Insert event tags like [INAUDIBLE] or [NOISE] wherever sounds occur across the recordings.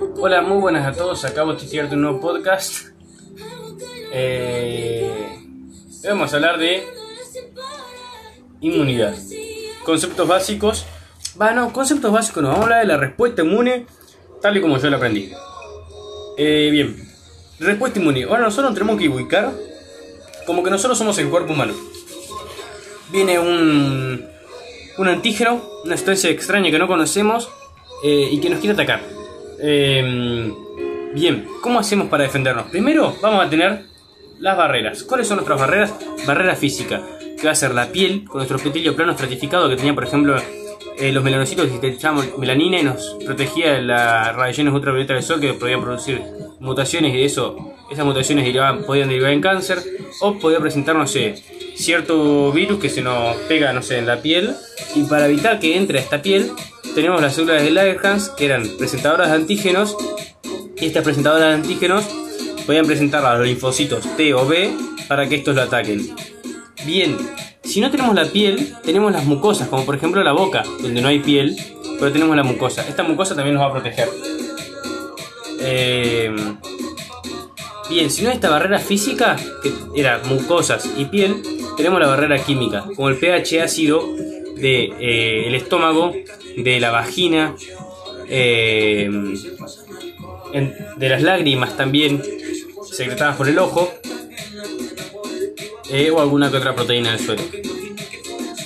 Hola, muy buenas a todos. Acabo de iniciar un nuevo podcast. Eh, vamos a hablar de inmunidad. Conceptos básicos. Bueno, conceptos básicos no. Vamos a hablar de la respuesta inmune tal y como yo la aprendí. Eh, bien, respuesta inmune. Ahora nosotros tenemos que ubicar como que nosotros somos el cuerpo humano. Viene un, un antígeno, una especie extraña que no conocemos eh, y que nos quiere atacar. Eh, bien, ¿cómo hacemos para defendernos? Primero vamos a tener las barreras. ¿Cuáles son nuestras barreras? Barrera física, que va a ser la piel con nuestro epitelio plano estratificado que tenía, por ejemplo, eh, los melanocitos que sintetizamos melanina y nos protegía de las radiaciones ultravioletas del sol que podían producir mutaciones y de eso, esas mutaciones podían derivar en cáncer o podía presentar, no sé, cierto virus que se nos pega, no sé, en la piel y para evitar que entre esta piel tenemos las células de Langerhans que eran presentadoras de antígenos y estas presentadoras de antígenos podían presentar a los linfocitos T o B para que estos lo ataquen. Bien, si no tenemos la piel, tenemos las mucosas, como por ejemplo la boca, donde no hay piel, pero tenemos la mucosa. Esta mucosa también nos va a proteger. Eh, bien, si no hay esta barrera física, que era mucosas y piel, tenemos la barrera química, como el pH ácido del de, eh, estómago, de la vagina, eh, de las lágrimas también, secretadas por el ojo, eh, o alguna que otra proteína del suelo.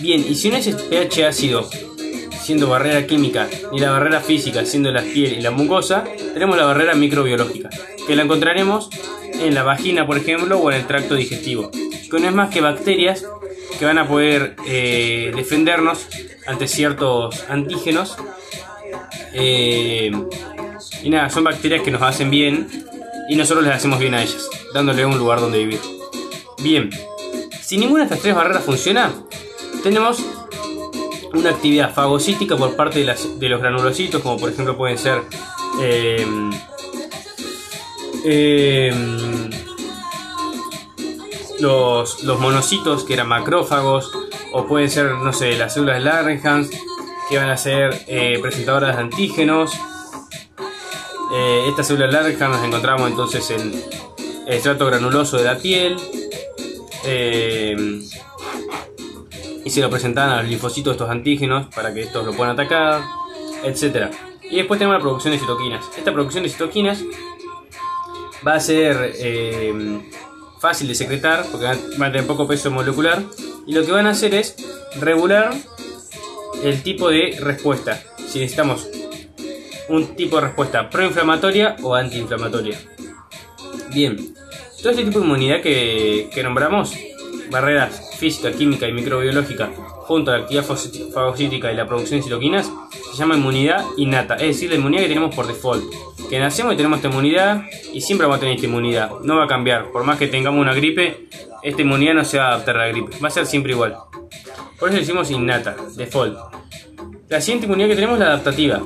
Bien, y si no es pH ácido, siendo barrera química, ni la barrera física, siendo la piel y la mucosa, tenemos la barrera microbiológica, que la encontraremos en la vagina, por ejemplo, o en el tracto digestivo, que no es más que bacterias que van a poder eh, defendernos ante ciertos antígenos. Eh, y nada, son bacterias que nos hacen bien y nosotros les hacemos bien a ellas, dándole un lugar donde vivir. Bien, si ninguna de estas tres barreras funciona, tenemos una actividad fagocítica por parte de, las, de los granulocitos, como por ejemplo pueden ser eh, los, los, monocitos, que eran macrófagos, o pueden ser, no sé, las células Langerhans, que van a ser eh, presentadoras de antígenos. estas células Langerhans las encontramos entonces en el estrato granuloso de la piel. y se lo presentan a los linfocitos estos antígenos para que estos lo puedan atacar, etc. Y después tenemos la producción de citoquinas. Esta producción de citoquinas va a ser eh, fácil de secretar porque van a tener poco peso molecular y lo que van a hacer es regular el tipo de respuesta. Si necesitamos un tipo de respuesta proinflamatoria o antiinflamatoria. Bien, todo este tipo de inmunidad que, nombramos, barreras física, química y microbiológica, junto a la actividad fagocítica y la producción de citoquinas, se llama inmunidad innata, es decir, la inmunidad que tenemos por default. Que nacemos y tenemos esta inmunidad y siempre vamos a tener esta inmunidad, no va a cambiar, por más que tengamos una gripe, esta inmunidad no se va a adaptar a la gripe, va a ser siempre igual. Por eso decimos innata, default. La siguiente inmunidad que tenemos es la adaptativa,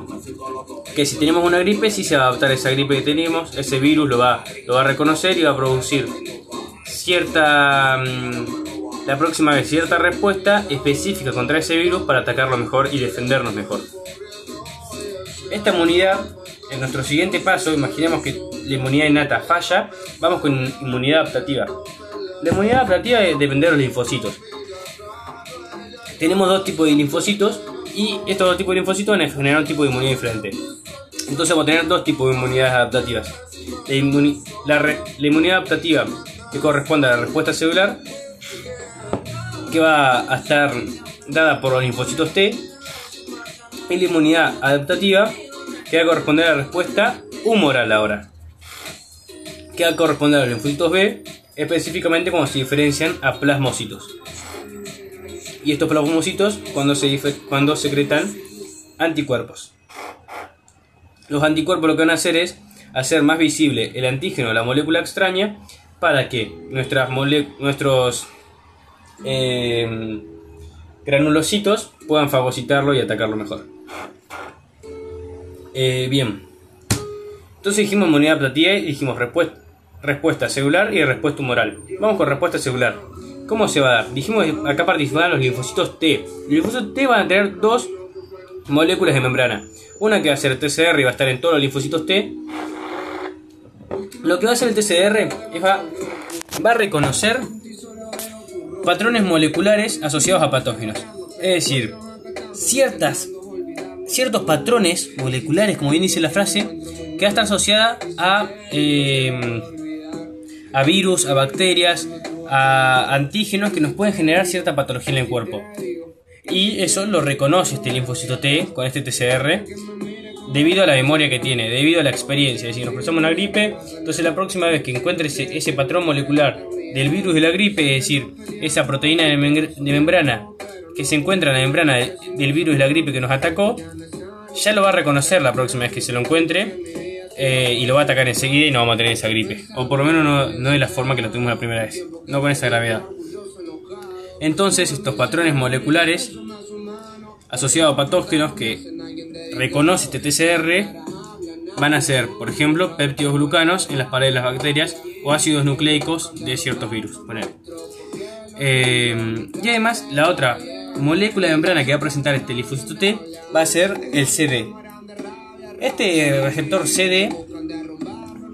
que si tenemos una gripe, sí se va a adaptar a esa gripe que tenemos, ese virus lo va, lo va a reconocer y va a producir cierta... la próxima vez cierta respuesta específica contra ese virus para atacarlo mejor y defendernos mejor. Esta inmunidad, en nuestro siguiente paso, imaginemos que la inmunidad innata falla, vamos con inmunidad adaptativa. La inmunidad adaptativa depende de los linfocitos. Tenemos dos tipos de linfocitos y estos dos tipos de linfocitos van a un tipo de inmunidad diferente. Entonces vamos a tener dos tipos de inmunidades adaptativas. La, la inmunidad adaptativa que corresponde a la respuesta celular, que va a estar dada por los linfocitos T, y la inmunidad adaptativa, que va a corresponder a la respuesta humoral ahora, que va a corresponder a los linfocitos B, específicamente cuando se diferencian a plasmocitos. Y estos plasmocitos cuando, se cuando secretan anticuerpos. Los anticuerpos lo que van a hacer es hacer más visible el antígeno, la molécula extraña, para que nuestras nuestros eh, granulocitos puedan fagocitarlo y atacarlo mejor. Eh, bien. Entonces dijimos inmunidad adaptativa y dijimos respuesta, respuesta celular y respuesta humoral. Vamos con respuesta celular. ¿Cómo se va a dar? Dijimos acá participan los linfocitos T. Los linfocitos T van a tener dos moléculas de membrana. Una que va a ser TCR y va a estar en todos los linfocitos T. Lo que va a hacer el TCR es va, va a reconocer patrones moleculares asociados a patógenos. Es decir, ciertas, ciertos patrones moleculares, como bien dice la frase, que va a estar asociada a, eh, a virus, a bacterias, a antígenos que nos pueden generar cierta patología en el cuerpo. Y eso lo reconoce este linfocito T con este TCR debido a la memoria que tiene, debido a la experiencia. Es decir, nos presentamos una gripe, entonces la próxima vez que encuentre ese, patrón molecular del virus de la gripe, es decir, esa proteína de, membrana que se encuentra en la membrana del virus de la gripe que nos atacó, ya lo va a reconocer la próxima vez que se lo encuentre eh, y lo va a atacar enseguida y no vamos a tener esa gripe. O por lo menos no, no de la forma que lo tuvimos la primera vez, no con esa gravedad. Entonces, estos patrones moleculares asociados a patógenos que reconoce este TCR van a ser, por ejemplo, péptidos glucanos en las paredes de las bacterias o ácidos nucleicos de ciertos virus. Eh, y además, la otra molécula de membrana que va a presentar este linfocito T va a ser el CD. Este receptor CD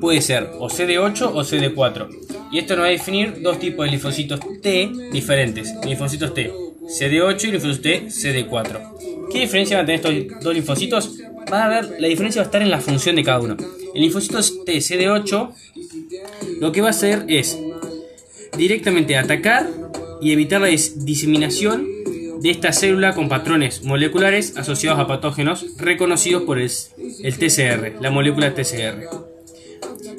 puede ser o CD8 o CD4. Y esto nos va a definir dos tipos de linfocitos T diferentes. Linfocitos T CD8 y linfocitos T CD4. ¿Qué diferencia van a tener estos dos linfocitos? Va a ver, la diferencia va a estar en la función de cada uno. El linfocito T CD8 lo que va a hacer es directamente atacar y evitar la diseminación de esta célula con patrones moleculares asociados a patógenos reconocidos por el, TCR, la molécula TCR.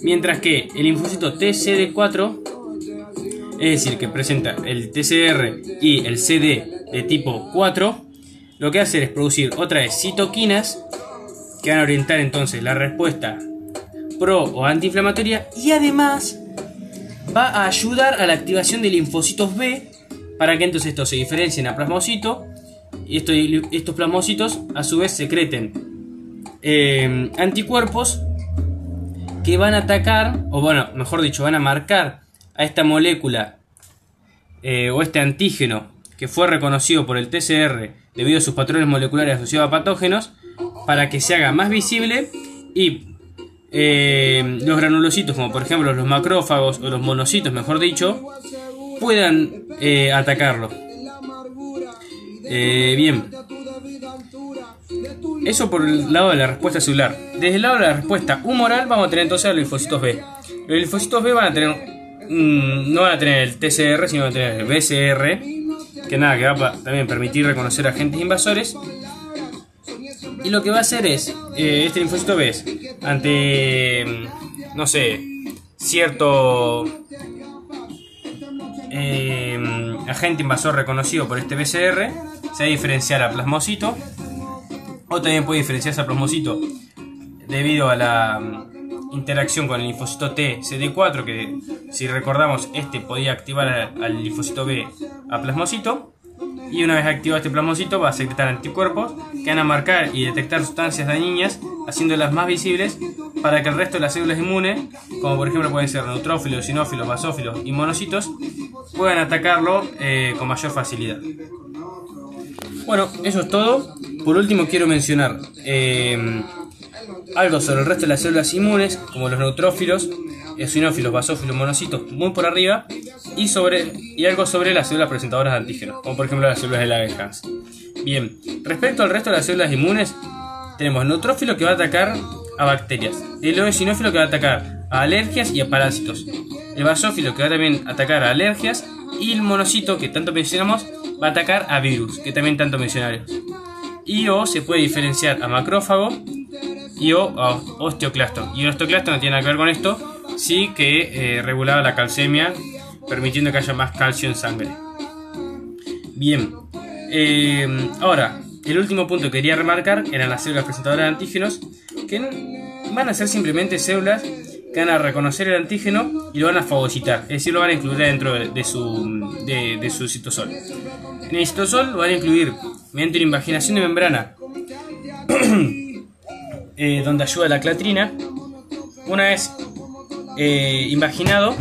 Mientras que el linfocito TCD4, es decir, que presenta el TCR y el CD de tipo 4, lo que hace es producir otra vez citoquinas que van a orientar entonces la respuesta pro o antiinflamatoria y además va a ayudar a la activación de linfocitos B para que entonces estos se diferencien a plasmocito y estos, plasmocitos a su vez secreten eh, anticuerpos que van a atacar, o bueno, mejor dicho, van a marcar a esta molécula eh, o este antígeno que fue reconocido por el TCR debido a sus patrones moleculares asociados a patógenos para que se haga más visible y eh, los granulocitos, como por ejemplo los macrófagos o los monocitos, mejor dicho, puedan eh, atacarlo. bien, eso por el lado de la respuesta celular. Desde el lado de la respuesta humoral vamos a tener entonces los linfocitos B. Los linfocitos B van a tener mm, no van a tener el TCR, sino van a tener el BCR, que nada, que va a también permitir reconocer agentes invasores. Y lo que va a hacer es, eh, este linfocito B ante, mm, no sé, cierto eh, agente invasor reconocido por este BCR, se va a diferenciar a plasmocito. O también puede diferenciarse a plasmocito debido a la mm, interacción con el linfocito T CD4 que si recordamos este podía activar al linfocito B a plasmocito y una vez activado este plasmocito va a secretar anticuerpos que van a marcar y detectar sustancias dañinas haciéndolas más visibles para que el resto de las células inmunes como por ejemplo pueden ser neutrófilos, sinófilos, basófilos y monocitos puedan atacarlo eh, con mayor facilidad. Bueno, eso es todo. Por último quiero mencionar eh, algo sobre el resto de las células inmunes, como los neutrófilos, eosinófilos, basófilos, monocitos, muy por arriba, y, sobre, y algo sobre las células presentadoras de antígenos, como por ejemplo las células de Langerhans. Bien, respecto al resto de las células inmunes, tenemos el neutrófilo que va a atacar a bacterias, el eosinófilo que va a atacar a alergias y a parásitos, el basófilo que va también a atacar a alergias, y el monocito que tanto mencionamos va a atacar a virus, que también tanto mencionamos y o se puede diferenciar a macrófago y o a osteoclasto. Y el osteoclasto no tiene nada que ver con esto, sí que eh, regulaba la calcemia, permitiendo que haya más calcio en sangre. Bien, eh, ahora, el último punto que quería remarcar eran las células presentadoras de antígenos, que van a ser simplemente células que van a reconocer el antígeno y lo van a fagocitar, es decir, lo van a incluir dentro de, su, de, su citosol. En el citosol lo van a incluir mediante una invaginación de membrana, [CLEARS THROAT] eh, donde ayuda la clatrina. Una vez eh, invaginado,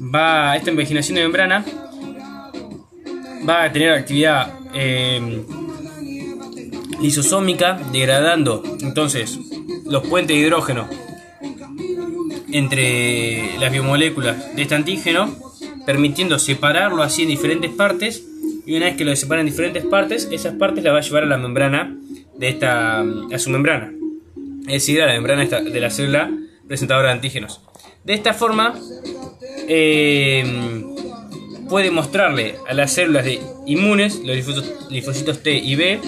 va esta invaginación de membrana va a tener actividad eh, lisosómica, degradando entonces los puentes de hidrógeno entre las biomoléculas de este antígeno, permitiendo separarlo así en diferentes partes. Y una vez que lo separa en diferentes partes, esas partes las va a llevar a la membrana de esta, a su membrana, es decir, a la membrana de la célula presentadora de antígenos. De esta forma, eh, puede mostrarle a las células de inmunes, los linfocitos T y B,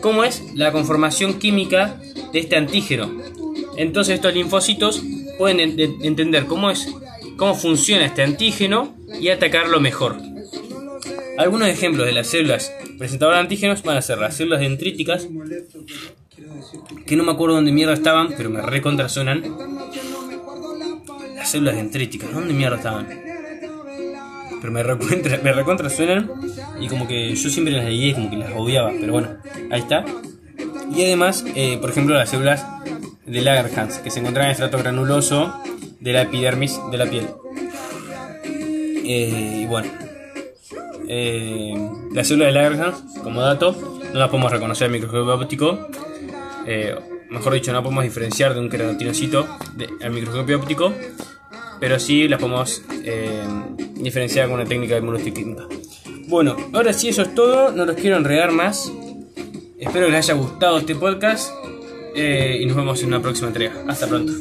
cómo es la conformación química de este antígeno. Entonces estos linfocitos pueden entender cómo es cómo funciona este antígeno y atacarlo mejor. Algunos ejemplos de las células presentadoras de antígenos van a ser las células dendríticas, que no me acuerdo dónde mierda estaban, pero me recontrasuenan. Las células dendríticas, ¿dónde mierda estaban? Pero me recontra, me suenan y como que yo siempre las leí como que las odiaba, pero bueno, ahí está. Y además, eh, por ejemplo, las células de Lagerhans, que se encuentran en el estrato granuloso de la epidermis de la piel. Eh, y bueno, eh, las células de Lagerhans, como dato, no las podemos reconocer al microscopio óptico. mejor dicho, no podemos diferenciar de un queratinocito al microscopio óptico, pero sí las podemos diferenciar con una técnica de inmunohistoquímica. Bueno, ahora sí eso es todo, no los quiero enredar más. Espero que les haya gustado este podcast eh, y nos vemos en una próxima entrega. Hasta pronto.